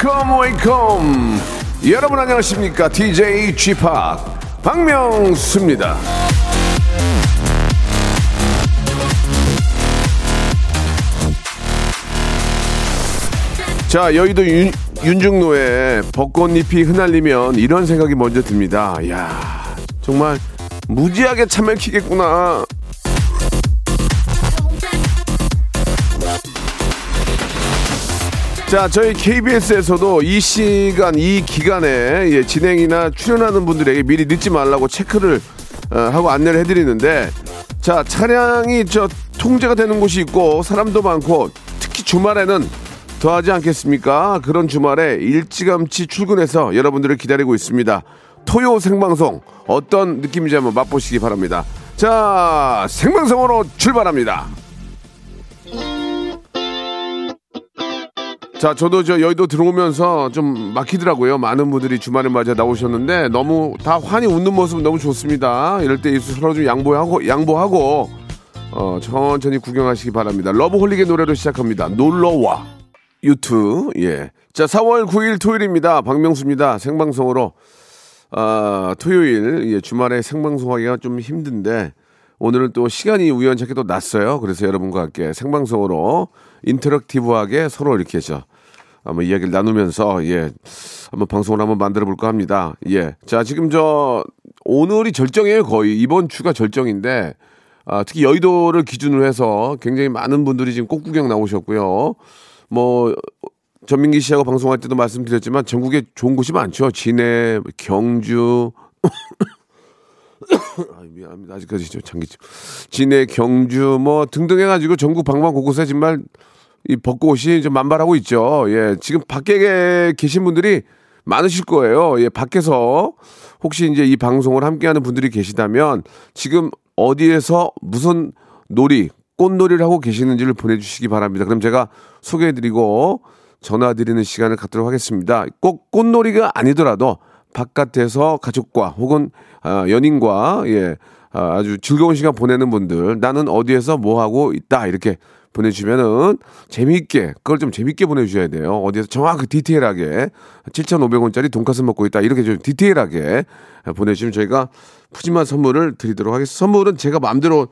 Welcome welcome 여러분 안녕하십니까? DJ G Park 박명수입니다. 자 여의도 윤, 윤중로에 벚꽃잎이 흩날리면 이런 생각이 먼저 듭니다. 야 정말 무지하게 차 막히겠구나 자, 저희 KBS에서도 이 시간, 이 기간에 예, 진행이나 출연하는 분들에게 미리 늦지 말라고 체크를 어, 하고 안내를 해드리는데, 자, 차량이 저 통제가 되는 곳이 있고, 사람도 많고, 특히 주말에는 더하지 않겠습니까? 그런 주말에 일찌감치 출근해서 여러분들을 기다리고 있습니다. 토요 생방송, 어떤 느낌인지 한번 맛보시기 바랍니다. 자, 생방송으로 출발합니다. 자, 저도 저 여의도 들어오면서 좀 막히더라고요. 많은 분들이 주말을 맞아 나오셨는데 너무 다 환히 웃는 모습 너무 좋습니다. 이럴 때 서로 좀 양보하고 양보하고 어, 천천히 구경하시기 바랍니다. 러브홀릭의 노래로 시작합니다. 놀러와 유튜브 예. 자, 4월 9일 토요일입니다. 박명수입니다. 생방송으로 아, 토요일 예, 주말에 생방송하기가 좀 힘든데 오늘은 또 시간이 우연찮게 또 났어요. 그래서 여러분과 함께 생방송으로 인터랙티브하게 서로 이렇게 저 한번 이야기를 나누면서 예 한번 방송을 한번 만들어 볼까 합니다. 예. 자, 지금 저 오늘이 절정이에요. 거의 이번 주가 절정인데 아, 특히 여의도를 기준으로 해서 굉장히 많은 분들이 지금 꽃구경 나오셨고요. 뭐 전민기 씨하고 방송할 때도 말씀드렸지만 전국에 좋은 곳이 많죠. 진해, 경주, 아, 미안합니다. 아직까지 저 장기침. 진해, 경주 뭐 등등 해가지고 전국 방방 곳곳에 정말 이 벚꽃이 좀 만발하고 있죠. 예, 지금 밖에 계신 분들이 많으실 거예요. 예, 밖에서 혹시 이제 이 방송을 함께하는 분들이 계시다면 지금 어디에서 무슨 놀이, 꽃놀이를 하고 계시는지를 보내주시기 바랍니다. 그럼 제가 소개해드리고 전화드리는 시간을 갖도록 하겠습니다. 꼭 꽃놀이가 아니더라도 바깥에서 가족과 혹은 아, 연인과 예 아, 아주 즐거운 시간 보내는 분들 나는 어디에서 뭐 하고 있다 이렇게 보내주시면은 재미있게 그걸 좀 재미있게 보내주셔야 돼요. 어디에서 정확히 디테일하게 7,500원짜리 돈가스 먹고 있다 이렇게 좀 디테일하게 보내주시면 저희가 푸짐한 선물을 드리도록 하겠습니다. 선물은 제가 마음대로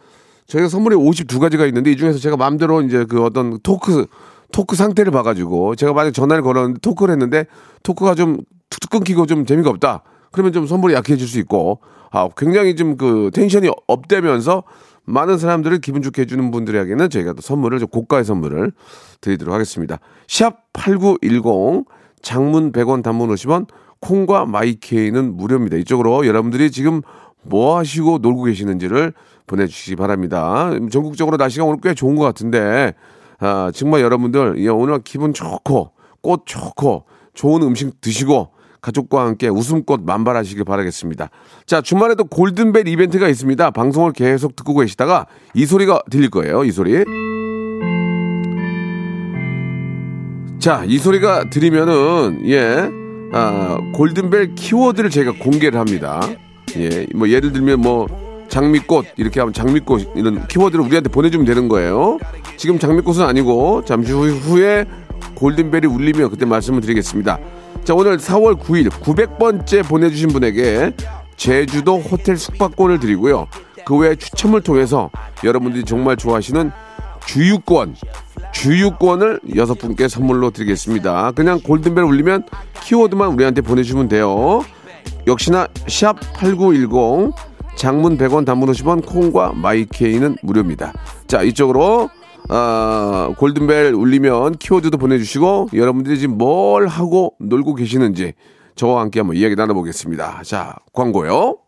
저희가 선물이 52가지가 있는데 이 중에서 제가 마음대로 이제 그 어떤 토크 토크 상태를 봐가지고 제가 만약 전화를 걸었는데 토크를 했는데 토크가 좀 툭툭 끊기고 좀 재미가 없다. 그러면 좀 선물이 약해질 수 있고 아 굉장히 좀 그 텐션이 업되면서 많은 사람들을 기분 좋게 해주는 분들에게는 저희가 또 선물을 좀 고가의 선물을 드리도록 하겠습니다. 샵 8910 장문 100원 단문 50원 콩과 마이케이는 무료입니다. 이쪽으로 여러분들이 지금 뭐 하시고 놀고 계시는지를 보내주시기 바랍니다. 전국적으로 날씨가 오늘 꽤 좋은 것 같은데 아, 정말 여러분들 예, 오늘 기분 좋고 꽃 좋고 좋은 음식 드시고 가족과 함께 웃음꽃 만발하시길 바라겠습니다. 자, 주말에도 골든벨 이벤트가 있습니다. 방송을 계속 듣고 계시다가 이 소리가 들릴 거예요. 이 소리. 자, 이 소리가 들리면은 예. 아, 골든벨 키워드를 제가 공개를 합니다. 예. 뭐 예를 들면 뭐 장미꽃 이렇게 하면 장미꽃 이런 키워드를 우리한테 보내주면 되는 거예요. 지금 장미꽃은 아니고 잠시 후- 후에 골든벨이 울리면 그때 말씀을 드리겠습니다. 자 오늘 4월 9일 900번째 보내주신 분에게 제주도 호텔 숙박권을 드리고요. 그 외에 추첨을 통해서 여러분들이 정말 좋아하시는 주유권 주유권을 여섯 분께 선물로 드리겠습니다. 그냥 골든벨 울리면 키워드만 우리한테 보내주시면 돼요. 역시나 샵 8910 장문 100원 단문 50원 콩과 마이케이는 무료입니다. 자 이쪽으로 아, 골든벨 울리면 키워드도 보내주시고 여러분들이 지금 뭘 하고 놀고 계시는지 저와 함께 한번 이야기 나눠보겠습니다. 자 광고요.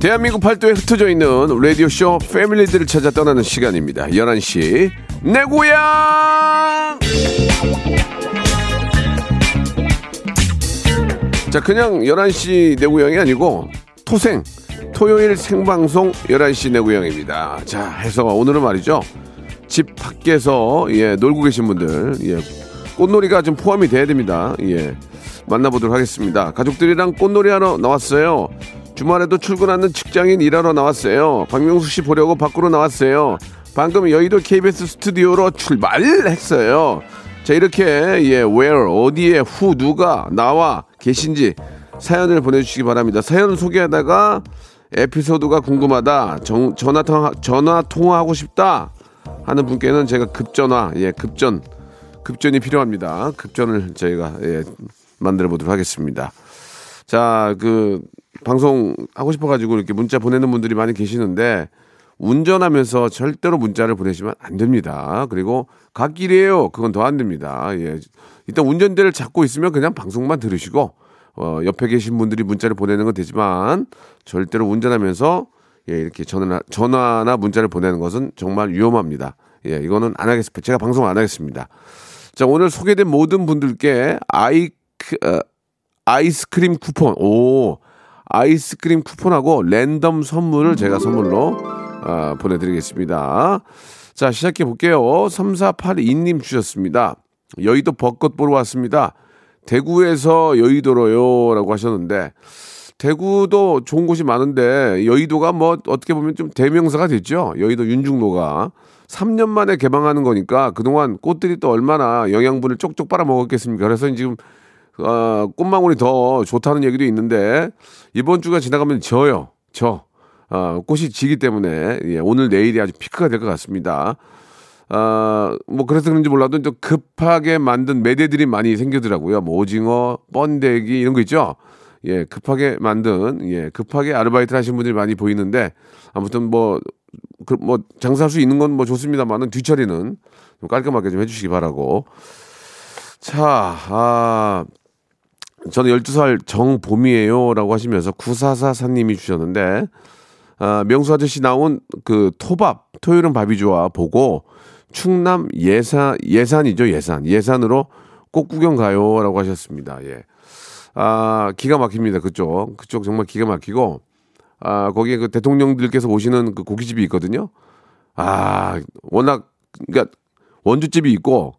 대한민국 팔도에 흩어져 있는 라디오쇼 패밀리들을 찾아 떠나는 시간입니다. 11시 내 고향! 자 그냥 11시 내 고향이 아니고 토생 토요일 생방송 11시 내 고향입니다. 자 해서 오늘은 말이죠. 집 밖에서 예 놀고 계신 분들 예 꽃놀이가 좀 포함이 돼야 됩니다. 예 만나보도록 하겠습니다. 가족들이랑 꽃놀이 하러 나왔어요. 주말에도 출근하는 직장인 일하러 나왔어요. 박명수 씨 보려고 밖으로 나왔어요. 방금 여의도 KBS 스튜디오로 출발했어요. 자 이렇게 예 where 어디에 후 누가 나와 계신지 사연을 보내주시기 바랍니다. 사연 소개하다가 에피소드가 궁금하다 정- 전화 통화 전화 통화하고 싶다 하는 분께는 제가 급전화 예 급전 급전이 필요합니다. 급전을 저희가 예 만들어 보도록 하겠습니다. 자, 그 방송 하고 싶어 가지고 이렇게 문자 보내는 분들이 많이 계시는데 운전하면서 절대로 문자를 보내시면 안 됩니다. 그리고 갓길이에요. 그건 더 안 됩니다. 예. 일단 운전대를 잡고 있으면 그냥 방송만 들으시고 어, 옆에 계신 분들이 문자를 보내는 건 되지만 절대로 운전하면서 예, 이렇게 전화, 전화나 문자를 보내는 것은 정말 위험합니다. 예, 이거는 안 하겠습니다. 제가 방송 안 하겠습니다. 자, 오늘 소개된 모든 분들께 아이, 어, 아이스크림 쿠폰, 오, 아이스크림 쿠폰하고 랜덤 선물을 제가 선물로 아, 보내드리겠습니다. 자, 시작해 볼게요. 3482님 주셨습니다. 여의도 벚꽃 보러 왔습니다. 대구에서 여의도로요. 라고 하셨는데, 대구도 좋은 곳이 많은데, 여의도가 뭐 어떻게 보면 좀 대명사가 됐죠. 여의도 윤중로가. 3년 만에 개방하는 거니까 그동안 꽃들이 또 얼마나 영양분을 쪽쪽 빨아먹었겠습니까. 그래서 지금 어, 꽃망울이 더 좋다는 얘기도 있는데 이번 주가 지나가면 져요. 져. 어, 꽃이 지기 때문에 예, 오늘 내일이 아주 피크가 될 것 같습니다. 아, 뭐 그래서 그런지 몰라도 좀 급하게 만든 매대들이 많이 생기더라고요. 뭐 오징어, 번데기 이런 거 있죠. 예, 급하게 만든 예, 급하게 아르바이트 하신 분들이 많이 보이는데 아무튼 뭐 그, 뭐 장사할 수 있는 건 뭐 좋습니다만은 뒤처리는 좀 깔끔하게 좀 해주시기 바라고. 자, 아, 저는 12살 정봄이에요. 라고 하시면서 9444님이 주셨는데, 아, 명수 아저씨 나온 그 토밥, 토요일은 밥이 좋아 보고, 충남 예산, 예산이죠, 예산. 예산으로 꽃 구경 가요. 라고 하셨습니다. 예. 아, 기가 막힙니다. 그쪽. 그쪽 정말 기가 막히고, 아, 거기에 그 대통령들께서 오시는 그 고깃집이 있거든요. 아, 워낙, 그러니까 원주집이 있고,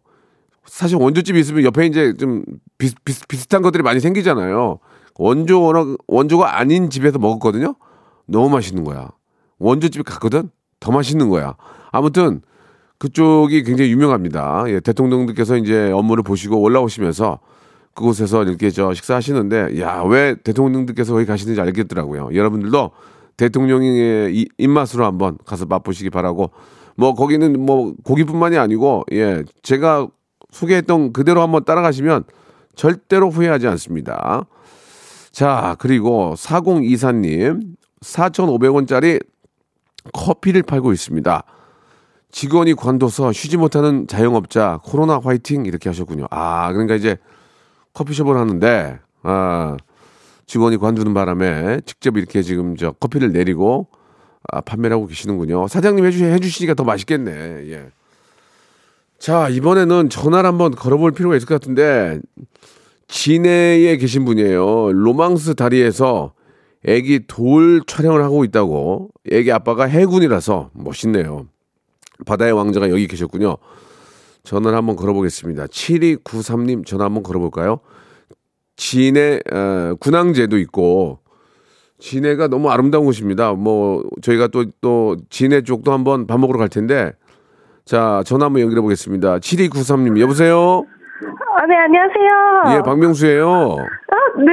사실 원조집이 있으면 옆에 이제 좀 비슷, 비슷, 비슷한 것들이 많이 생기잖아요. 원조, 워낙, 원조가 아닌 집에서 먹었거든요. 너무 맛있는 거야. 원조집에 갔거든? 더 맛있는 거야. 아무튼 그쪽이 굉장히 유명합니다. 예, 대통령들께서 이제 업무를 보시고 올라오시면서 그곳에서 이렇게 저 식사하시는데, 야, 왜 대통령들께서 거기 가시는지 알겠더라고요. 여러분들도 대통령의 이- 입맛으로 한번 가서 맛보시기 바라고, 뭐, 거기는 뭐, 고기뿐만이 아니고, 예, 제가 소개했던 그대로 한번 따라가시면 절대로 후회하지 않습니다. 자, 그리고 4024님, 4,500원짜리 커피를 팔고 있습니다. 직원이 관둬서 쉬지 못하는 자영업자 코로나 화이팅 이렇게 하셨군요. 아, 그러니까 이제 커피숍을 하는데 아, 직원이 관두는 바람에 직접 이렇게 지금 저 커피를 내리고 아, 판매를 하고 계시는군요. 사장님 해주, 해주시니까 더 맛있겠네. 예. 자, 이번에는 전화를 한번 걸어볼 필요가 있을 것 같은데, 진해에 계신 분이에요. 로망스 다리에서 애기 돌 촬영을 하고 있다고. 애기 아빠가 해군이라서 멋있네요. 바다의 왕자가 여기 계셨군요. 전화를 한번 걸어보겠습니다. 7293님 전화 한번 걸어볼까요? 진해, 어, 군항제도 있고, 진해가 너무 아름다운 곳입니다. 뭐, 저희가 또, 또, 진해 쪽도 한번 밥 먹으러 갈 텐데, 자, 전화 한번 연결해 보겠습니다. 7293님, 여보세요? 아, 네, 안녕하세요. 예, 박명수예요. 아, 네.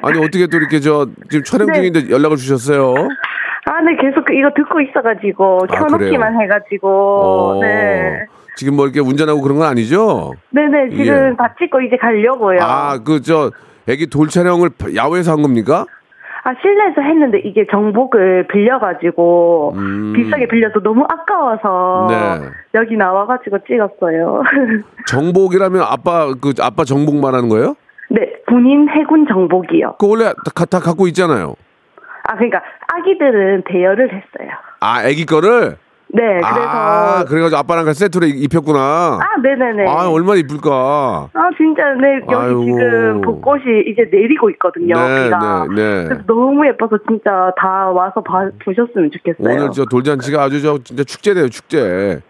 아니 어떻게 또 이렇게 저 지금 촬영 네. 중인데 연락을 주셨어요? 아, 네, 계속 그 이거 듣고 있어가지고, 아, 켜놓기만 해가지고, 어, 네. 지금 뭐 이렇게 운전하고 그런 건 아니죠? 네네, 지금 예. 다 찍고 이제 가려고요. 아, 그 저 애기 돌 촬영을 야외에서 한 겁니까? 아, 실내에서 했는데 이게 정복을 빌려가지고, 음. 비싸게 빌려서 너무 아까워서, 네. 여기 나와가지고 찍었어요. 정복이라면 아빠 그 아빠 정복 말하는 거예요? 네, 군인 해군 정복이요. 그 원래 다, 다 갖고 있잖아요. 아, 그러니까, 아기들은 대여를 했어요. 아, 애기 거를 네, 그래서. 아, 그래가지고 아빠랑 같이 세트로 입혔구나. 아, 네네네. 아, 얼마나 이쁠까. 아 진짜 네 여기 아이고. 지금 벚꽃이 이제 내리고 있거든요. 네, 비가. 네, 네. 그래서 너무 예뻐서 진짜 다 와서 봐, 보셨으면 좋겠어요. 오늘 저 돌잔치가 아주 저 진짜 축제네요, 축제.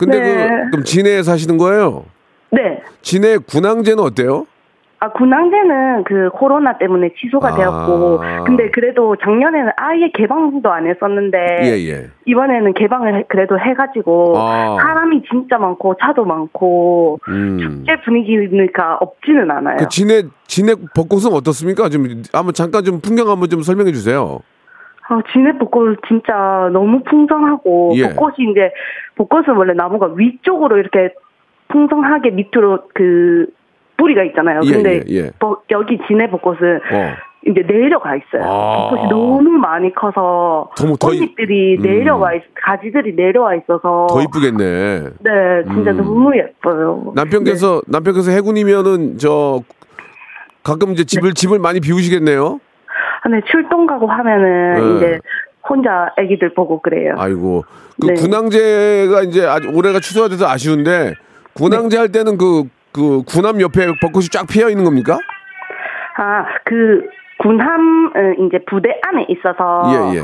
근데 네. 그 그럼 진해에 사시는 거예요? 네. 진해 군항제는 어때요? 아 군항제는 그 코로나 때문에 취소가 아. 되었고 근데 그래도 작년에는 아예 개방도 안 했었는데 예, 예. 이번에는 개방을 해- 그래도 해가지고 아. 사람이 진짜 많고 차도 많고 음. 축제 분위기가 없지는 않아요. 그 진해 진해 벚꽃은 어떻습니까? 좀 한번 잠깐 좀 풍경 한번 좀 설명해 주세요. 아, 진해 벚꽃 진짜 너무 풍성하고 예. 벚꽃이 이제 벚꽃은 원래 나무가 위쪽으로 이렇게 풍성하게 밑으로 그 뿌리가 있잖아요. 예, 근데 예, 예. 버- 여기 진해 벚꽃은 어. 이제 내려가 있어요. 아. 벚꽃이 너무 많이 커서 더- 꽃잎들이 음. 내려와 있, 가지들이 내려와 있어서 더 이쁘겠네. 네, 진짜 음. 너무 예뻐요. 남편께서 남편께서 해군이면은 저 가끔 이제 집을 집을 많이 비우시겠네요. 아, 네, 출동 가고 하면은 네. 이제 혼자 아기들 보고 그래요. 아이고 그 네. 군항제가 이제 올해가 취소가 돼서 아쉬운데 군항제 할 때는 그 그 군함 옆에 벚꽃이 쫙 피어 있는 겁니까? 아, 그 군함 어, 이제 부대 안에 있어서 예 예.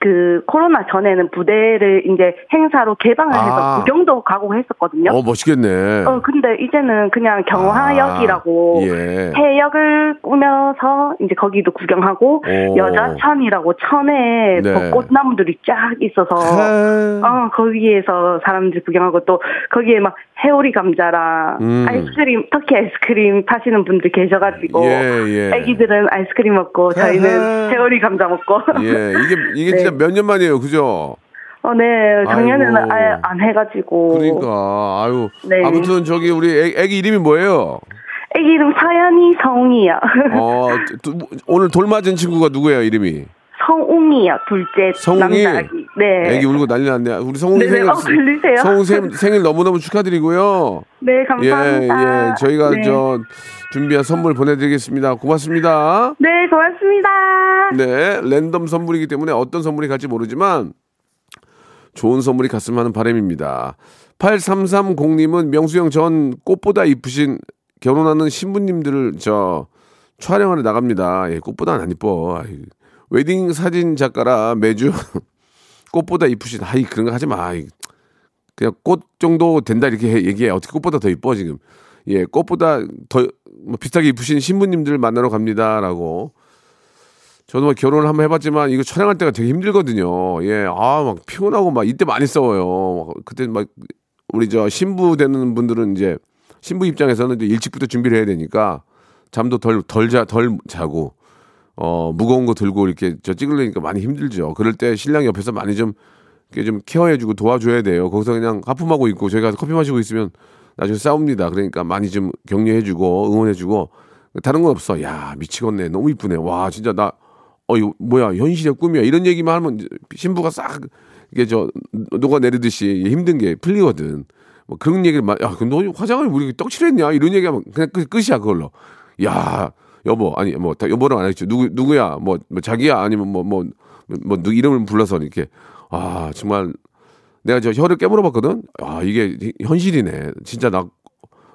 그 코로나 전에는 부대를 이제 행사로 개방을 해서 아. 구경도 가고 했었거든요. 어 멋있겠네. 어, 근데 이제는 그냥 경화역이라고 아, 예. 해역을 꾸며서 이제 거기도 구경하고 오. 여자천이라고 천에 네. 벚꽃나무들이 쫙 있어서 아. 어, 거기에서 사람들 구경하고 또 거기에 막 해오리 감자랑 음. 아이스크림, 터키 아이스크림 파시는 분들 계셔가지고 예, 예. 애기들은 아이스크림 먹고 저희는. 해오리 감자 먹고 예 이게 이게 네. 진짜 몇 년 만이에요, 그죠? 어, 네. 작년에는. 아예 안 해가지고. 그러니까 아유 네. 아무튼 저기 우리 애, 애기 이름이 뭐예요? 애기 이름 서연이 성웅이요. 어 두- 오늘 돌 맞은 친구가 누구예요 이름이? 성웅이요. 둘째 성웅이 남자 아기. 네. 애기 울고 난리 났네. 우리 성웅이 네네, 생일 어? 성웅 생, 생일 너무너무 축하드리고요. 네, 예, 감사합니다. 예. 저희가 네. 저 준비한 선물 보내드리겠습니다. 고맙습니다. 네, 고맙습니다. 네, 랜덤 선물이기 때문에 어떤 선물이 갈지 모르지만 좋은 선물이 갔으면 하는 바람입니다. 8330님은 명수형 전 꽃보다 이쁘신 결혼하는 신부님들을 저 촬영하러 나갑니다. 예, 꽃보다는 안 이뻐. 아이, 웨딩 사진 작가라 매주 꽃보다 이쁘신 아이 그런 거 하지 마. 그냥 꽃 정도 된다 이렇게 해- 얘기해. 어떻게 꽃보다 더 이뻐 지금. 예, 꽃보다 더 뭐 비슷하게 이쁘신 신부님들 만나러 갑니다라고. 저도 막 결혼을 한번 해봤지만 이거 촬영할 때가 되게 힘들거든요. 예, 아 막 피곤하고 막 이때 많이 싸워요. 막 그때 막 우리 저 신부 되는 분들은 이제 신부 입장에서는 이제 일찍부터 준비를 해야 되니까 잠도 덜 덜 자 덜 자고 어 무거운 거 들고 이렇게 저 찍으려니까 많이 힘들죠. 그럴 때 신랑 옆에서 많이 좀 이렇게 좀 케어해주고 도와줘야 돼요. 거기서 그냥 하품하고 있고 저희가 커피 마시고 있으면 나중에 싸웁니다. 그러니까 많이 좀 격려해주고 응원해주고 다른 건 없어. 야 미치겠네. 너무 이쁘네. 와 진짜 나 어 이거 뭐야 현실의 꿈이야. 이런 얘기만 하면 신부가 싹 이게 저 녹아 내리듯이 힘든 게 풀리거든. 뭐 그런 얘기를 막, 야, 너 화장을 왜 이렇게 떡칠했냐? 이런 얘기하면 그냥 끝, 끝이야, 그걸로. 야, 여보, 아니, 뭐, 다 여보는 안 했죠. 누구, 누구야? 뭐, 뭐 자기야? 아니면 뭐, 뭐, 뭐, 누 이름을 불러서 이렇게. 아, 정말 내가 저 혀를 깨물어 봤거든? 아, 이게 현실이네. 진짜 나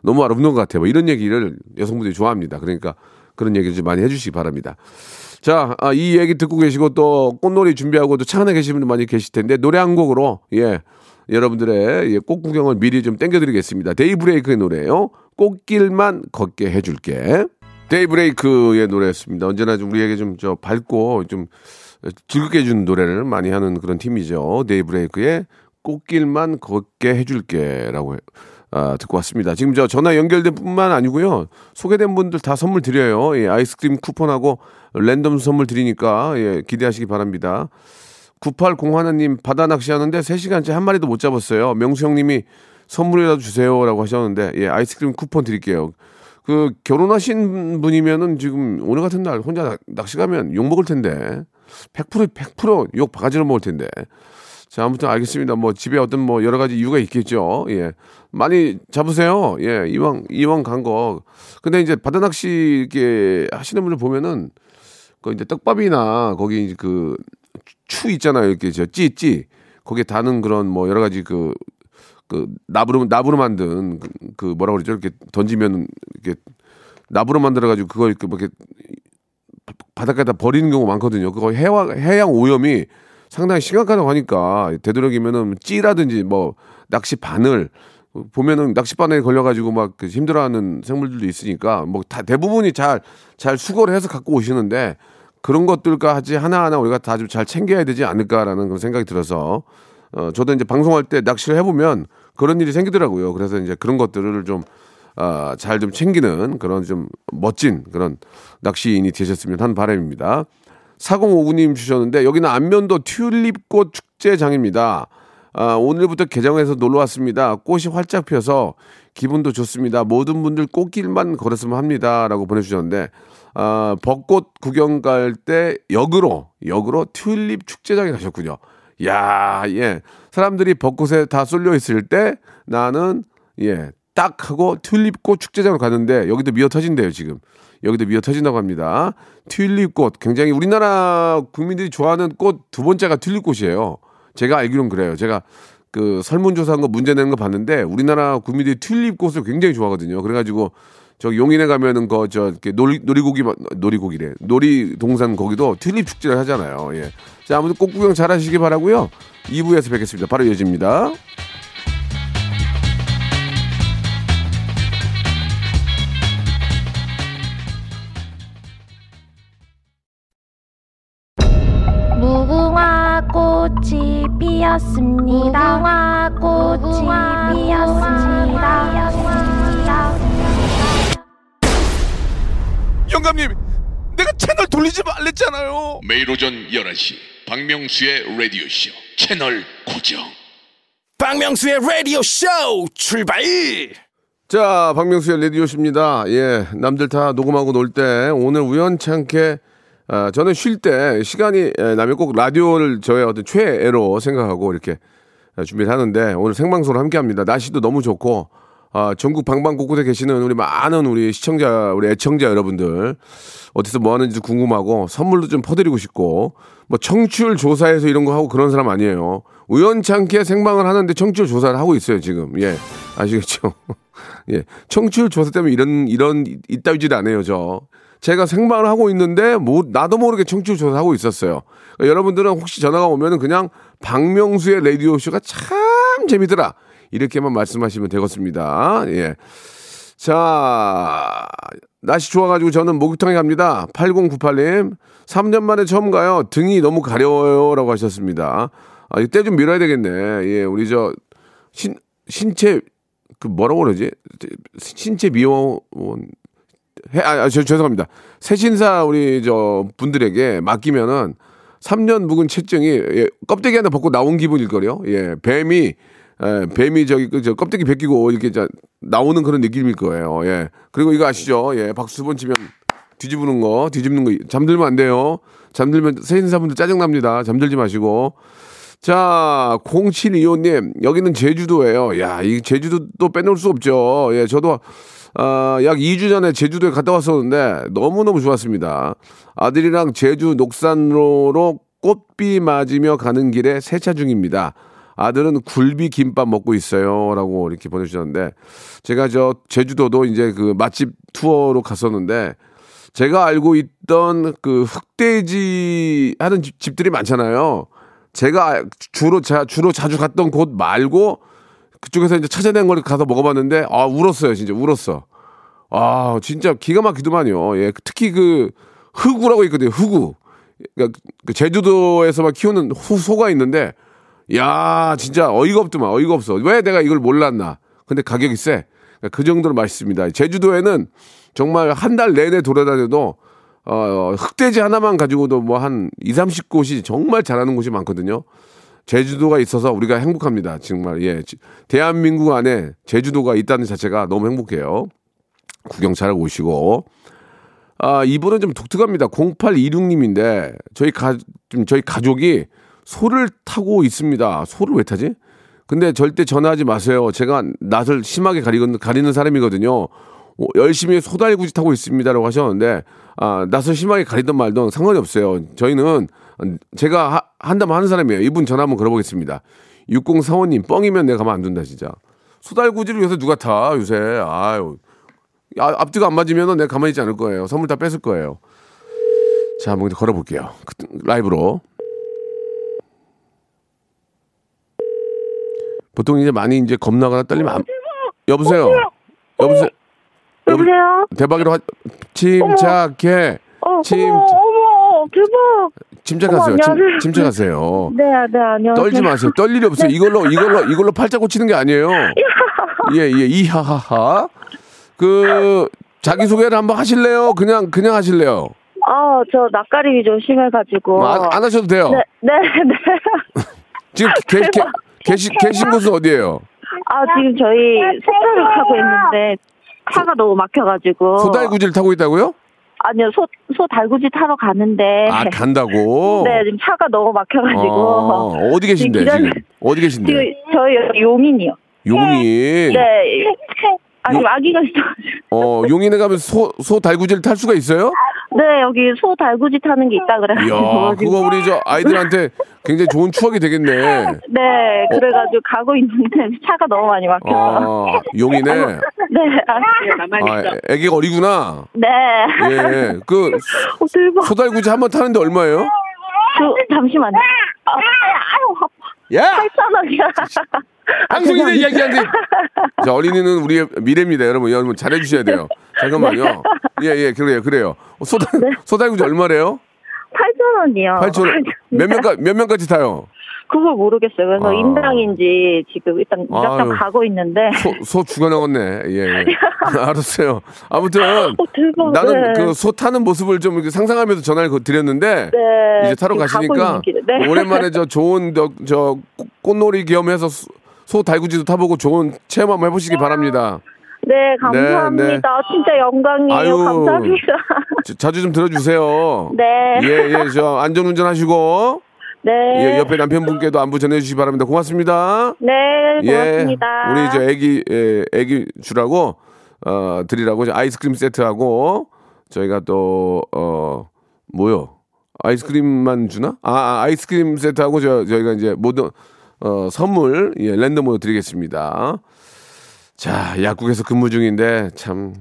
너무 아름다운 것 같아. 뭐 이런 얘기를 여성분들이 좋아합니다. 그러니까 그런 얘기를 좀 많이 해주시기 바랍니다. 자, 아, 이 얘기 듣고 계시고 또 꽃놀이 준비하고 또 차 안에 계시는 분들 많이 계실 텐데 노래 한 곡으로 예 여러분들의 예, 꽃 구경을 미리 좀 땡겨드리겠습니다. 데이브레이크의 노래예요. 꽃길만 걷게 해줄게. 데이브레이크의 노래였습니다. 언제나 좀 우리에게 좀 저 밝고 좀 즐겁게 해주는 노래를 많이 하는 그런 팀이죠. 데이브레이크의 꽃길만 걷게 해줄게라고 해- 아, 듣고 왔습니다. 지금 저 전화 연결된 뿐만 아니고요. 소개된 분들 다 선물 드려요. 예, 아이스크림 쿠폰하고 랜덤 선물 드리니까 예, 기대하시기 바랍니다. 9801님 바다 낚시하는데 3시간째 한 마리도 못 잡았어요. 명수 형님이 선물이라도 주세요라고 하셨는데 예, 아이스크림 쿠폰 드릴게요. 그 결혼하신 분이면은 지금 오늘 같은 날 혼자 낚- 낚시 가면 욕 먹을 텐데 100% 100%욕 바가지로 먹을 텐데 자, 아무튼 알겠습니다. 뭐 집에 어떤 뭐 여러 가지 이유가 있겠죠. 예. 많이 잡으세요. 예. 이왕 이왕 간 거. 근데 이제 바다 낚시 이렇게 하시는 분들 보면은 그 이제 떡밥이나 거기 이제 그 추 있잖아요. 이렇게 저 찌찌. 거기에 다는 그런 뭐 여러 가지 그 그 나부로 나부로 만든 그, 그 뭐라 그러죠? 이렇게 던지면 이렇게 나부로 만들어 가지고 그걸 이렇게 뭐 이렇게 바닷가에다 버리는 경우 많거든요. 그거 해와, 해양 오염이 상당히 심각하다고 하니까 되도록이면은 찌라든지 뭐 낚시 바늘 보면은 낚시 바늘에 걸려가지고 막그 힘들어하는 생물들도 있으니까 뭐 다 대부분이 잘잘 수거를 해서 갖고 오시는데 그런 것들까지 하나하나 우리가 다 좀 잘 챙겨야 되지 않을까라는 그런 생각이 들어서 어 저도 이제 방송할 때 낚시를 해보면 그런 일이 생기더라고요. 그래서 이제 그런 것들을 좀 아, 잘 좀 챙기는 그런 좀 멋진 그런 낚시인이 되셨으면 하는 바람입니다. 4059님 주셨는데 여기는 안면도 튤립꽃 축제장입니다. 아, 오늘부터 개장해서 놀러 왔습니다. 꽃이 활짝 펴서 기분도 좋습니다. 모든 분들 꽃길만 걸었으면 합니다. 라고 보내주셨는데, 아, 벚꽃 구경 갈 때 역으로, 역으로 튤립 축제장에 가셨군요. 야 예. 사람들이 벚꽃에 다 쏠려 있을 때 나는, 예, 딱 하고 튤립꽃 축제장을 갔는데 여기도 미어 터진대요, 지금. 여기도 미어 터진다고 합니다. 튤립꽃. 굉장히 우리나라 국민들이 좋아하는 꽃 두 번째가 튤립꽃이에요. 제가 알기론 그래요. 제가 그 설문조사한 거 문제 내는 거 봤는데 우리나라 국민들이 튤립꽃을 굉장히 좋아하거든요. 그래가지고 저 용인에 가면은 그저 이렇게 놀이 놀이고기 마- 놀이고기래 놀이동산 거기도 튤립 축제를 하잖아요. 예. 자 아무튼 꽃 구경 잘 하시기 바라고요. 2부에서 뵙겠습니다. 바로 이어집니다. 무궁화 꽃이 피었습니다. 무궁화 꽃이 피었습니다. 영감님, 내가 채널 돌리지 말랬잖아요. 매일 오전 11시 박명수의 라디오쇼 채널 고정 박명수의 라디오 쇼 출발 자, 박명수의 레디오십니다. 예, 남들 다 녹음하고 놀 때 오늘 우연찮게 아, 저는 쉴 때 시간이 에, 나면 꼭 라디오를 저의 어떤 최애로 생각하고 이렇게 아, 준비를 하는데 오늘 생방송을 함께 합니다. 날씨도 너무 좋고 아, 전국 방방 곳곳에 계시는 우리 많은 우리 시청자, 우리 애청자 여러분들 어디서 뭐 하는지 궁금하고 선물도 좀 퍼드리고 싶고 뭐 청취율 조사해서 이런 거 하고 그런 사람 아니에요. 우연찮게 생방을 하는데 청취율 조사를 하고 있어요 지금. 예, 아시겠죠? 예, 청취율 조사 때문에 이런 이런 이따위질 안 해요 저. 제가 생방을 하고 있는데 뭐 나도 모르게 청취율 조사 하고 있었어요. 그러니까 여러분들은 혹시 전화가 오면은 그냥 박명수의 라디오 쇼가 참 재미더라 이렇게만 말씀하시면 되겠습니다. 예. 자, 날씨 좋아가지고 저는 목욕탕에 갑니다. 8098님, 3년 만에 처음 가요. 등이 너무 가려워요. 라고 하셨습니다. 아, 이때 좀 밀어야 되겠네. 예, 우리 저, 신, 신체, 그 뭐라고 그러지? 신체 미용, 해, 아, 아, 저, 죄송합니다. 새신사 우리 저 분들에게 맡기면은 3년 묵은 채증이 예, 껍데기 하나 벗고 나온 기분일걸요. 예, 뱀이 예, 뱀이 저기 그저 껍데기 벗기고 이렇게 저 나오는 그런 느낌일 거예요. 예. 그리고 이거 아시죠? 예, 박수 두 번 치면 뒤집는 거, 뒤집는 거 잠들면 안 돼요. 잠들면 새신사분들 짜증 납니다. 잠들지 마시고. 자, 0725님, 여기는 제주도예요. 야, 이 제주도 빼놓을 수 없죠. 예, 저도 아, 약 2주 전에 제주도에 갔다 왔었는데 너무너무 좋았습니다. 아들이랑 제주 녹산로로 꽃비 맞으며 가는 길에 세차 중입니다. 아들은 굴비 김밥 먹고 있어요. 라고 이렇게 보내주셨는데 제가 저 제주도도 이제 그 맛집 투어로 갔었는데 제가 알고 있던 그 흑돼지 하는 집, 집들이 많잖아요. 제가 주로 자, 주로 자주 갔던 곳 말고 그쪽에서 이제 찾아낸 걸 가서 먹어봤는데 아 울었어요 진짜 울었어. 아 진짜 기가 막히더만요. 예 특히 그 흑우라고 있거든요. 흑우. 그러니까 그 제주도에서만 키우는 후, 소가 있는데 야, 진짜 어이가 없더만, 어이가 없어. 왜 내가 이걸 몰랐나? 근데 가격이 세. 그 정도로 맛있습니다. 제주도에는 정말 한 달 내내 돌아다녀도 어, 흑돼지 하나만 가지고도 뭐 한 2, 30곳이 정말 잘하는 곳이 많거든요. 제주도가 있어서 우리가 행복합니다. 정말 예. 지- 대한민국 안에 제주도가 있다는 자체가 너무 행복해요. 구경 잘 오시고. 아, 이분은 좀 독특합니다. 0826님인데 저희 가좀 저희 가족이 소를 타고 있습니다. 소를 왜 타지? 근데 절대 전화하지 마세요. 제가 낯을 심하게 가리는, 가리는 사람이거든요. 어, 열심히 소달구지 타고 있습니다라고 하셨는데 아, 낯을 심하게 가리든 말든 상관이 없어요. 저희는 제가 하- 한다면 하는 사람이에요. 이분 전화 한번 걸어보겠습니다. 6045님 뻥이면 내가 가만 안 둔다 진짜. 소달구지를 요새 누가 타 요새 아유 아, 앞뒤가 안 맞으면 내가 가만히 있지 않을 거예요. 선물 다 뺏을 거예요. 자, 한번 걸어볼게요. 그- 라이브로. 보통 이제 많이 이제 겁나거나 떨리면 안... 여보세요. 여보세요. 여보세요? 대박이로 하... 침착해. 어, 침 어머, 어머, 대박. 침착하세요. 어머, 침. 침착하세요. 네, 네, 안녕하세요. 떨지 마세요. 떨 일이 없어요. 이걸로 이걸로 이걸로 팔자 고치는 게 아니에요. 예, 예. 이하하하. 그 자기 소개를 한번 하실래요? 그냥 그냥 하실래요? 아, 저 낯가림이 좀 심해가지고. 뭐 안, 안 하셔도 돼요. 네, 네, 네. 지금 계, 계, 계시, 계신 곳은 어디예요? 아, 지금 저희 소차를 타고 있는데 차가 너무 막혀가지고. 소달구지를 타고 있다고요? 아니요, 소, 소 달구지 타러 가는데. 아 간다고? 네, 지금 차가 너무 막혀가지고. 어, 어디 계신데 지금 지금? 기다려- 어디 계신데? 지금 저희 여기 용인이요. 용인. 네. 아, 지금 아기가 있어가지고. 어 용인에 가면 소 소 달구지를 탈 수가 있어요? 네, 여기 소 달구지 타는 게 있다 그래가지고. 이야 그거 우리 저 아이들한테 굉장히 좋은 추억이 되겠네. 네, 그래가지고 가고 있는데 차가 너무 많이 막혀서. 아 용인에 네, 아, 아 애기가 어리구나. 네. 예. 그 어, 대박. 소 달구지 한 번 타는데 얼마예요? 저, 잠시만요. 아, 아유, 아파. 야! 8,000원이야. 아, 방송인에 이야기하는데. 자, 어린이는 우리의 미래입니다, 여러분. 여러분 잘해주셔야 돼요. 잠깐만요. 예, 예, 그래요, 그래요. 어, 소달, 소달구지 얼마래요? 8,000원이요. 8천 몇 명까 몇 명까지 타요? 그걸 모르겠어요. 그래서 아. 인당인지 지금 일단 아유. 가고 있는데. 소, 소 죽어 나갔네. 예, 예. 알았어요. 아무튼 어. 나는 네. 그소 타는 모습을 좀 이렇게 상상하면서 전화를 거- 드렸는데 네, 이제 타러 가시니까. 네. 오랜만에 저 좋은 저, 저 꽃- 꽃놀이 겸해서 소, 소 달구지도 타보고 좋은 체험 한번 해보시기 바랍니다. 네, 감사합니다. 진짜 영광이에요. 아유. 감사합니다. 자- 자주 좀 들어주세요. 네. 예, 예, 저 안전 운전 하시고 네. 예, 옆에 남편분께도 안부 전해주시기 바랍니다. 고맙습니다. 네, 고맙습니다. 예, 우리 저 애기 예, 애기 주라고 어 드리라고 아이스크림 세트하고 저희가 또 어 뭐요? 아이스크림만 주나? 아, 아, 아이스크림 세트하고 저 저희가 이제 모든 어 선물 예, 랜덤으로 드리겠습니다. 자, 약국에서 근무 중인데 참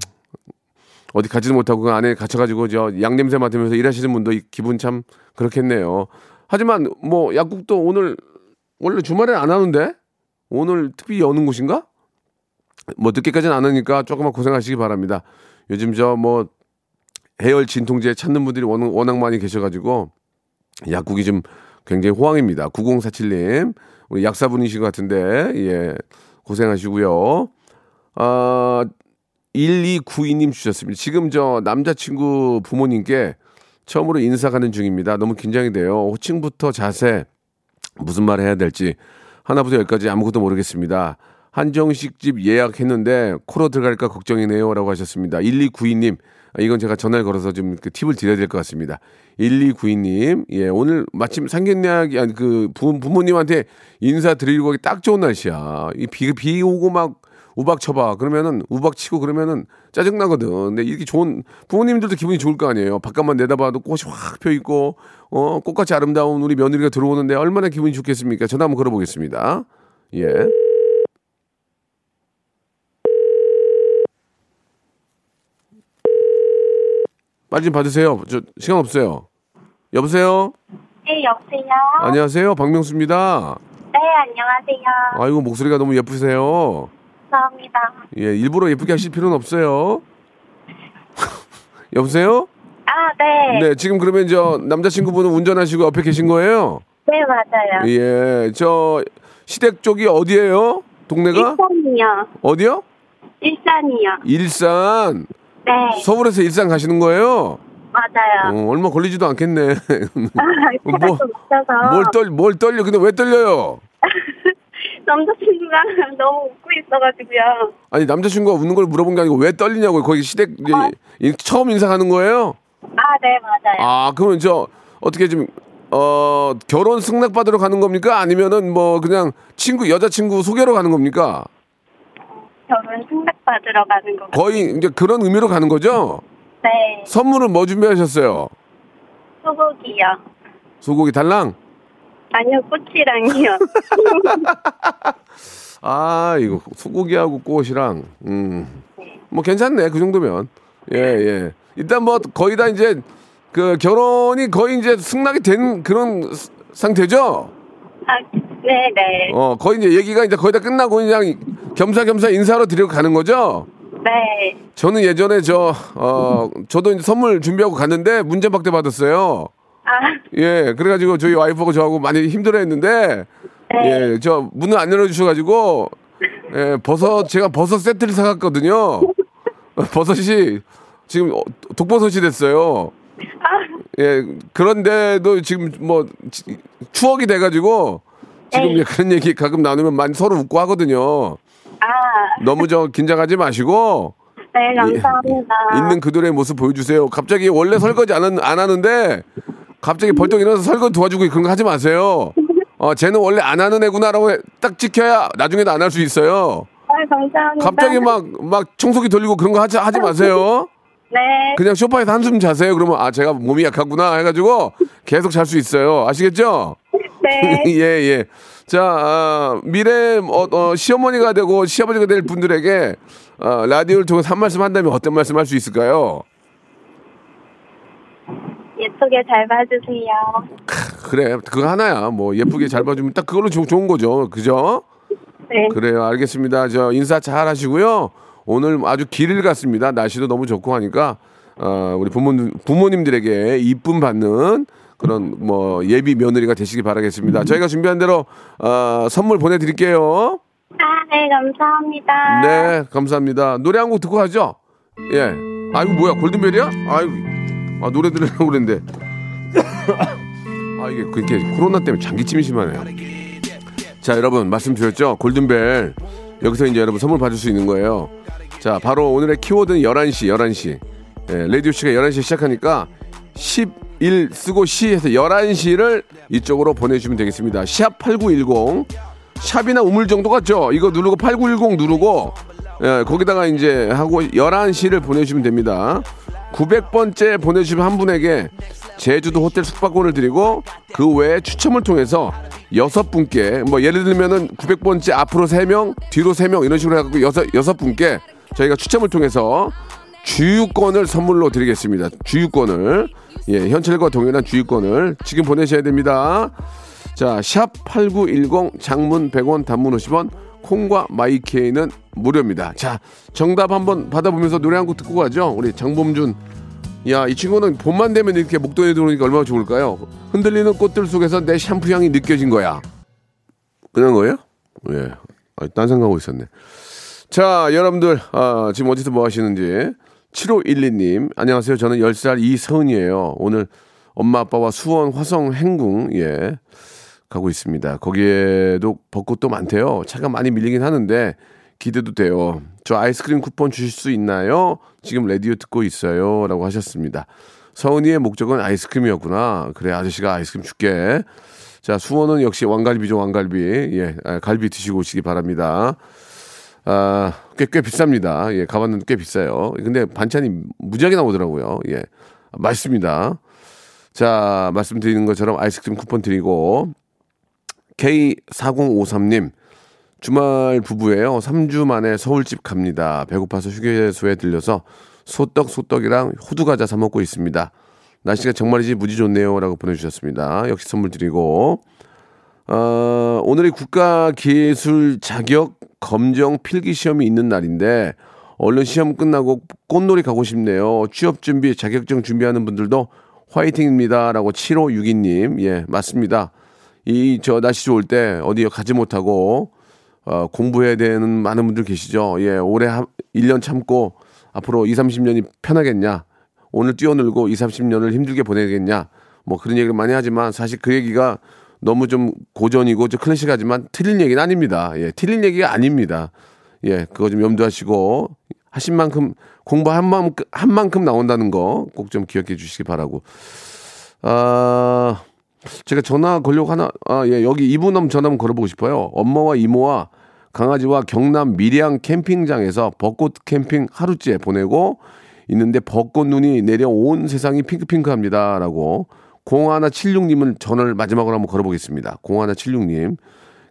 어디 가지도 못하고 그 안에 갇혀가지고 저 양냄새 맡으면서 일하시는 분도 이 기분 참 그렇겠네요. 하지만 뭐 약국도 오늘 원래 주말에 안 하는데 오늘 특히 여는 곳인가? 뭐 늦게까지는 안 하니까 조금만 고생하시기 바랍니다. 요즘 저 뭐 해열 진통제 찾는 분들이 워낙 많이 계셔가지고 약국이 좀 굉장히 호황입니다. 9047님 우리 약사분이신 것 같은데 예 고생하시고요. 아 1292님 주셨습니다. 지금 저 남자친구 부모님께 처음으로 인사 가는 중입니다. 너무 긴장이 돼요. 호칭부터 자세, 무슨 말 해야 될지 하나부터 열까지 아무것도 모르겠습니다. 한정식 집 예약했는데 코로 들어갈까 걱정이네요. 라고 하셨습니다. 1292님, 이건 제가 전화를 걸어서 좀 그 팁을 드려야 될 것 같습니다. 1292님, 예, 오늘 마침 상견례하기, 아니, 그 부, 부모님한테 인사 드리고 하기 딱 좋은 날씨야. 이 비, 비 오고 막 우박 쳐봐. 그러면은 우박 치고 그러면은 짜증 나거든. 근데 이렇게 좋은 부모님들도 기분이 좋을 거 아니에요. 바깥만 내다봐도 꽃이 확 펴 있고 어 꽃같이 아름다운 우리 며느리가 들어오는데 얼마나 기분이 좋겠습니까? 전화 한번 걸어보겠습니다. 예. 빨리 좀 받으세요. 저 시간 없어요. 여보세요. 네, 여보세요? 안녕하세요. 박명수입니다. 네, 안녕하세요. 아이고 목소리가 너무 예쁘세요. 감사합니다. 예, 일부러 예쁘게 하실 필요는 없어요. 여보세요? 아, 네. 네, 지금 그러면 저 남자친구분은 운전하시고 옆에 계신 거예요? 네, 네, 맞아요. 예, 저 시댁 쪽이 어디예요? 동네가 일산이요. 어디요? 일산이요. 일산. 네, 서울에서 일산 가시는 거예요? 맞아요. 어, 얼마 걸리지도 않겠네. 아, 뭐, 있어서 뭘 떨, 뭘 떨려? 근데 왜 떨려요? 남자친구가 너무 웃고 있어가지고요. 아니 남자친구가 웃는 걸 물어본 게 아니고 왜 떨리냐고요? 거기 시댁 이제 이- 처음 인사하는 거예요? 아, 네, 맞아요. 아 그러면 저 어떻게 좀 어, 결혼 승낙 받으러 가는 겁니까? 아니면은 뭐 그냥 친구 여자친구 소개로 가는 겁니까? 결혼 승낙 받으러 가는 거. 거의 이제 그런 의미로 가는 거죠? 네, 선물은 뭐 준비하셨어요? 소고기요. 소고기 달랑? 아니요, 꼬치랑이요. 아 이거 소고기하고 꽃이랑 음 뭐 괜찮네 그 정도면 예 예. 일단 뭐 거의 다 이제 그 결혼이 거의 이제 승낙이 된 그런 스- 상태죠? 아, 네, 네. 어 거의 이제 얘기가 이제 거의 다 끝나고 그냥 겸사겸사 인사로 드리고 가는 거죠? 네. 저는 예전에 저 어 저도 이제 선물 준비하고 갔는데 문제박대 받았어요. 아, 예, 그래가지고 저희 와이프하고 저하고 많이 힘들어 했는데 네. 예, 저 문을 안 열어주셔가지고 예, 버섯 제가 버섯 세트를 사갔거든요. 버섯이 지금 어, 독버섯이 됐어요. 예, 그런데도 지금 뭐 지- 추억이 돼가지고 지금 네. 이제 그런 얘기 가끔 나누면 많이 서로 웃고 하거든요. 아, 너무 저 긴장하지 마시고 네, 감사합니다. 예, 있는 그들의 모습 보여주세요. 갑자기 원래 설거지 안, 하- 안 하는데 갑자기 벌떡 일어나서 설거지 도와주고 그런 거 하지 마세요. 어, 쟤는 원래 안 하는 애구나라고 딱 지켜야 나중에도 안 할 수 있어요. 아, 감사합니다. 갑자기 막, 막 청소기 돌리고 그런 거 하지, 하지 마세요. 네. 그냥 소파에서 한숨 자세요. 그러면 아, 제가 몸이 약하구나 해가지고 계속 잘 수 있어요. 아시겠죠? 네. 예, 예. 자, 아, 미래 어, 어, 시어머니가 되고 시아버지가 될 분들에게 어, 라디오를 통해서 한 말씀 한다면 어떤 말씀 할 수 있을까요? 예쁘게 잘 봐주세요. 그래, 그거 하나야. 뭐 예쁘게 잘 봐주면 딱 그걸로 좋, 좋은 거죠. 그죠? 네. 그래요. 알겠습니다. 저 인사 잘 하시고요. 오늘 아주 길을 갔습니다. 날씨도 너무 좋고 하니까 어, 우리 부모 부모님들에게 이쁨 받는 그런 뭐 예비 며느리가 되시기 바라겠습니다. 저희가 준비한 대로 어, 선물 보내드릴게요. 아, 네, 감사합니다. 네, 감사합니다. 노래 한 곡 듣고 가죠. 예. 아이고 뭐야 골든벨이야? 아이고 아 노래 들으려고 그랬는데 아 이게 그렇게 코로나 때문에 장기침이 심하네요. 자 여러분 말씀드렸죠 골든벨 여기서 이제 여러분 선물 받을 수 있는 거예요. 자 바로 오늘의 키워드는 11시 11시 예, 라디오 씨가 11시에 시작하니까 11 쓰고 시 해서 11시를 이쪽으로 보내주시면 되겠습니다. 샵 8910 샵이나 우물 정도 같죠? 이거 누르고 8910 누르고 예, 거기다가 이제 하고 11시를 보내주시면 됩니다. 900번째 보내주시면 한 분에게 제주도 호텔 숙박권을 드리고 그 외에 추첨을 통해서 여섯 분께 뭐 예를 들면은 900번째 앞으로 3명, 뒤로 3명 이런 식으로 해갖고 여섯, 여섯 분께 저희가 추첨을 통해서 주유권을 선물로 드리겠습니다. 주유권을. 예, 현찰과 동일한 주유권을 지금 보내셔야 됩니다. 자, 샵 8910 장문 100원 단문 50원 콩과 마이케이는 무료입니다. 자, 정답 한번 받아보면서 노래 한 곡 듣고 가죠. 우리 장범준. 야, 이 친구는 봄만 되면 이렇게 목도에 들어오니까 얼마나 좋을까요? 흔들리는 꽃들 속에서 내 샴푸 향이 느껴진 거야. 그런 거예요? 예. 아, 딴 생각하고 있었네. 자, 여러분들, 아, 지금 어디서 뭐 하시는지. 7512님, 안녕하세요. 저는 10살 이서은이에요. 오늘 엄마 아빠와 수원 화성 행궁, 예, 가고 있습니다. 거기에도 벚꽃도 많대요. 차가 많이 밀리긴 하는데 기대도 돼요. 저 아이스크림 쿠폰 주실 수 있나요? 지금 라디오 듣고 있어요. 라고 하셨습니다. 서은이의 목적은 아이스크림이었구나. 그래, 아저씨가 아이스크림 줄게. 자, 수원은 역시 왕갈비죠, 왕갈비. 예, 아, 갈비 드시고 오시기 바랍니다. 아, 꽤, 꽤 비쌉니다. 예, 가봤는데 꽤 비싸요. 근데 반찬이 무지하게 나오더라고요. 예, 맛있습니다. 자, 말씀드리는 것처럼 아이스크림 쿠폰 드리고, K4053님, 주말 부부예요. 3주 만에 서울집 갑니다. 배고파서 휴게소에 들려서 소떡 소떡이랑 호두과자 사 먹고 있습니다. 날씨가 정말이지 무지 좋네요 라고 보내주셨습니다. 역시 선물 드리고 어, 오늘이 국가 기술 자격 검정 필기 시험이 있는 날인데 얼른 시험 끝나고 꽃놀이 가고 싶네요. 취업 준비, 자격증 준비하는 분들도 화이팅입니다라고 7562님 예 맞습니다. 이 저 날씨 좋을 때 어디 가지 못하고 어, 공부해야 되는 많은 분들 계시죠. 예, 올해 한 1년 참고 앞으로 2, 30년이 편하겠냐? 오늘 뛰어놀고 2, 30년을 힘들게 보내겠냐? 뭐 그런 얘기를 많이 하지만 사실 그 얘기가 너무 좀 고전이고 좀 클래식하지만 틀린 얘기는 아닙니다. 예, 틀린 얘기가 아닙니다. 예, 그거 좀 염두하시고 하신 만큼 공부한 만큼 한 만큼 나온다는 거 꼭 좀 기억해 주시기 바라고. 아, 제가 전화 걸려고 하나, 아, 예, 여기 이분 한번 전화 한번 걸어보고 싶어요. 엄마와 이모와 강아지와 경남 밀양 캠핑장에서 벚꽃 캠핑 하루째 보내고 있는데 벚꽃 눈이 내려 온 세상이 핑크핑크합니다. 라고 0176님을 전화를 마지막으로 한번 걸어보겠습니다. 0176님.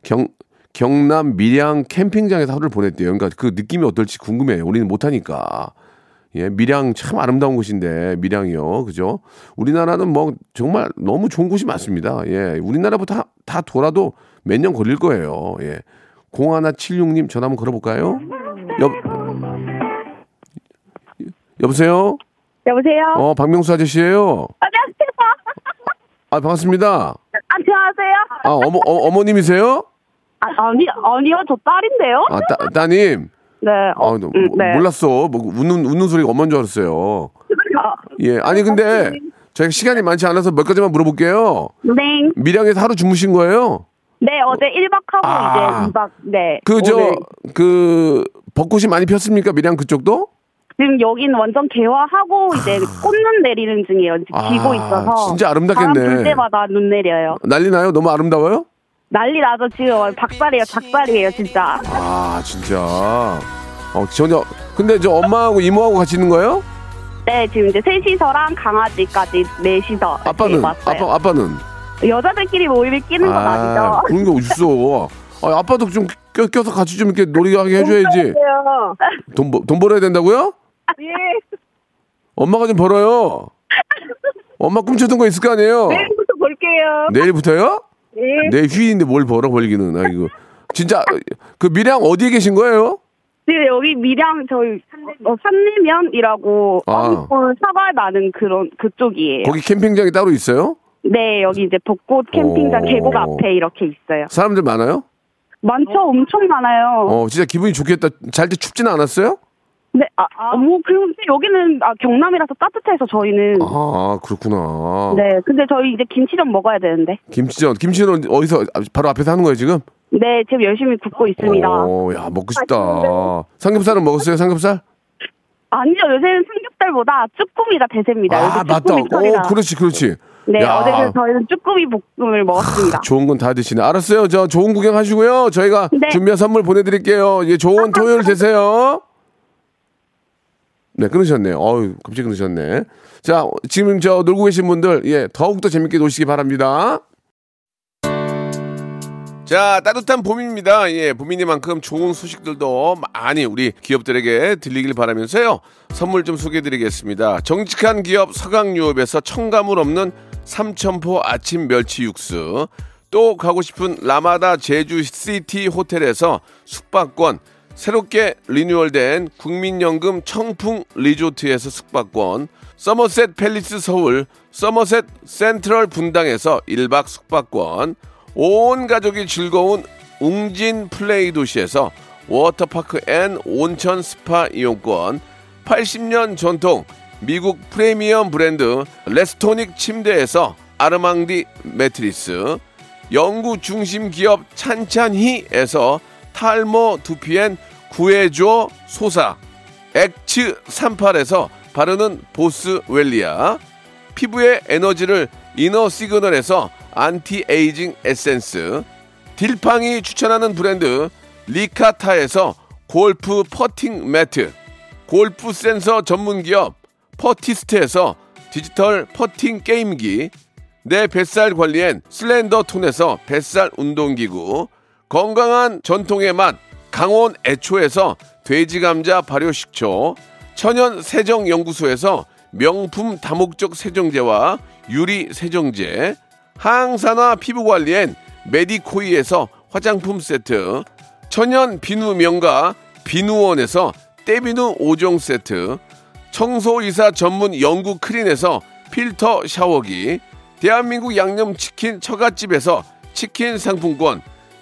경, 경남 밀양 캠핑장에서 하루를 보냈대요. 그러니까 그 느낌이 어떨지 궁금해요. 우리는 못하니까. 예, 밀양 참 아름다운 곳인데, 밀양이요. 그죠? 우리나라는 뭐 정말 너무 좋은 곳이 많습니다. 예, 우리나라부터 다, 다 돌아도 몇 년 걸릴 거예요. 예. 0176님 전화 한번 걸어볼까요? 여, 여보세요? 여보세요? 어, 박명수 아저씨예요 안녕하세요. 아, 반갑습니다. 안녕하세요. 아, 어머, 어, 어머님이세요? 아, 아니, 아니요. 저 딸인데요? 아, 따, 따님. 네. 어, 아, 너, 음, 네. 몰랐어. 뭐, 웃는, 웃는 소리가 엄마인 줄 알았어요. 아, 예. 아니, 근데 저희가 시간이 많이 않아서 몇 가지만 물어볼게요. 네. 밀양에서 하루 주무신 거예요? 네, 어제 1박하고 아. 이제 2박, 네. 그, 저, 오늘. 그, 벚꽃이 많이 폈습니까? 밀양 그쪽도? 지금 여긴 완전 개화하고 이제 꽃눈 내리는 중이에요. 지금 아, 지고 있어서. 진짜 아름답겠네. 바람 불 때마다 눈 내려요. 난리 나요? 너무 아름다워요? 난리 나죠, 지금. 박살이에요, 작살이에요, 진짜. 아, 진짜. 어, 전혀. 근데 저 엄마하고 이모하고 같이 있는 거예요? 네, 지금 이제 셋이서랑 강아지까지 넷이서. 이렇게 아빠는? 아빠, 아빠는? 여자들끼리 모임을 끼는 건 아니죠. 그런 게 어딨어. 아, 아빠도 좀 껴, 껴서 같이 좀 이렇게 놀이하게 해줘야지. 돈, 벌- 돈 벌어야 된다고요? 예. 엄마가 좀 벌어요. 엄마 꿈쳤던 거 있을 거 아니에요? 내일부터 볼게요. 내일부터요? 네. 내 휴일인데 뭘 벌어 벌기는. 아이고. 진짜 그 밀양 어디에 계신 거예요? 지금 여기 밀양 저희 어, 산내면이라고 아. 어, 사과 나는 그런 그쪽이에요. 거기 캠핑장이 따로 있어요? 네, 여기 이제 벚꽃 캠핑장 오. 계곡 앞에 이렇게 있어요. 사람들 많아요? 많죠, 엄청 많아요. 어, 진짜 기분이 좋겠다. 잘 때 춥지는 않았어요? 네, 아, 아, 뭐 근데 여기는 아, 경남이라서 따뜻해서 저희는. 아, 그렇구나. 네, 근데 저희 이제 김치 좀 먹어야 되는데. 김치전. 김치는 어디서 바로 앞에서 하는 거예요, 지금? 네, 지금 열심히 굽고 있습니다. 어, 야, 먹고 싶다. 삼겹살은 먹었어요, 삼겹살? 아니요, 요새는 삼겹살보다 쭈꾸미가 대세입니다. 아, 맞다. 철이라. 어, 그렇지, 그렇지. 네, 야. 어제 그래서 저희는 쭈꾸미 볶음을 먹었습니다. 좋은 건 다 드시네. 알았어요. 저 좋은 구경 하시고요. 저희가 네. 준비한 선물 보내드릴게요. 예, 좋은 토요일 되세요. 네, 끊으셨네요. 어유 갑자기 끊으셨네. 자, 지금 저 놀고 계신 분들, 예, 더욱더 재밌게 노시기 바랍니다. 자, 따뜻한 봄입니다. 예, 봄이니만큼 좋은 소식들도 많이 우리 기업들에게 들리길 바라면서요. 선물 좀 소개해 드리겠습니다. 정직한 기업 서강유업에서 첨가물 없는 삼천포 아침 멸치 육수. 또 가고 싶은 라마다 제주 시티 호텔에서 숙박권. 새롭게 리뉴얼된 국민연금 청풍 리조트에서 숙박권. 서머셋 팰리스 서울, 서머셋 센트럴 분당에서 1박 숙박권. 온 가족이 즐거운 웅진 플레이 도시에서 워터파크 and 온천 스파 이용권 80년 전통 미국 프리미엄 브랜드 레스토닉 침대에서 아르망디 매트리스 연구 중심 기업 찬찬히에서 탈모 두피엔 구해줘 소사. 엑츠 38에서 바르는 보스 웰리아. 피부의 에너지를 이너 시그널에서 안티에이징 에센스. 딜팡이 추천하는 브랜드 리카타에서 골프 퍼팅 매트. 골프 센서 전문 기업 퍼티스트에서 디지털 퍼팅 게임기. 내 뱃살 관리엔 슬렌더 톤에서 뱃살 운동기구 건강한 전통의 맛 강원 애초에서 돼지 감자 발효식초 천연 세정 연구소에서 명품 다목적 세정제와 유리 세정제 항산화 피부 관리엔 메디코이에서 화장품 세트 천연 비누 명가 비누원에서 때비누 5종 세트 청소이사 전문 영구 크린에서 필터 샤워기 대한민국 양념치킨 처갓집에서 치킨 상품권,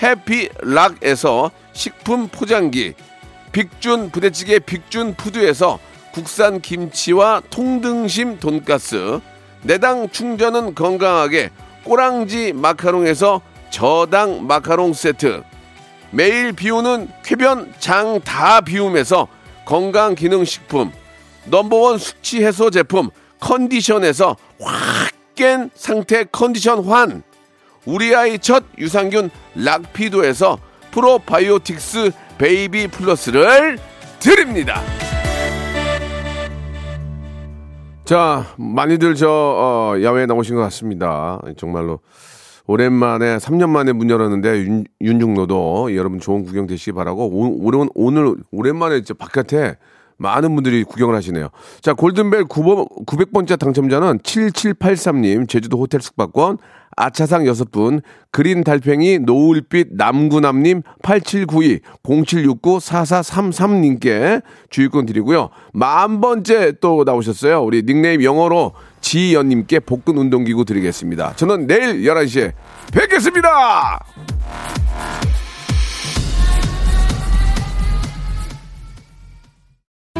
해피락에서 식품 포장기, 빅준 부대찌개 빅준 푸드에서 국산 김치와 통등심 돈가스, 내당 충전은 건강하게 꼬랑지 마카롱에서 저당 마카롱 세트, 매일 비우는 쾌변 장 다 비움에서 건강 기능 식품, number one 숙취 해소 제품 컨디션에서 확 깬 상태 컨디션 환, 우리 아이 첫 유산균 락피도에서 프로바이오틱스 베이비 플러스를 드립니다. 자, 많이들 저 어, 야외에 나오신 것 같습니다. 정말로 오랜만에 3년 만에 문 열었는데 윤, 윤중로도 여러분 좋은 구경 되시기 바라고 오, 오늘 오늘 오랜만에 이제 바깥에 많은 분들이 구경을 하시네요. 자, 골든벨 9번, 900번째 당첨자는 7783님, 제주도 호텔 숙박권, 아차상 6분, 그린 달팽이, 노을빛 남구남님, 8792, 0769, 4433님께 주유권 드리고요. 만 번째 또 나오셨어요. 우리 닉네임 영어로 지연님께 복근 운동기구 드리겠습니다. 저는 내일 11시에 뵙겠습니다!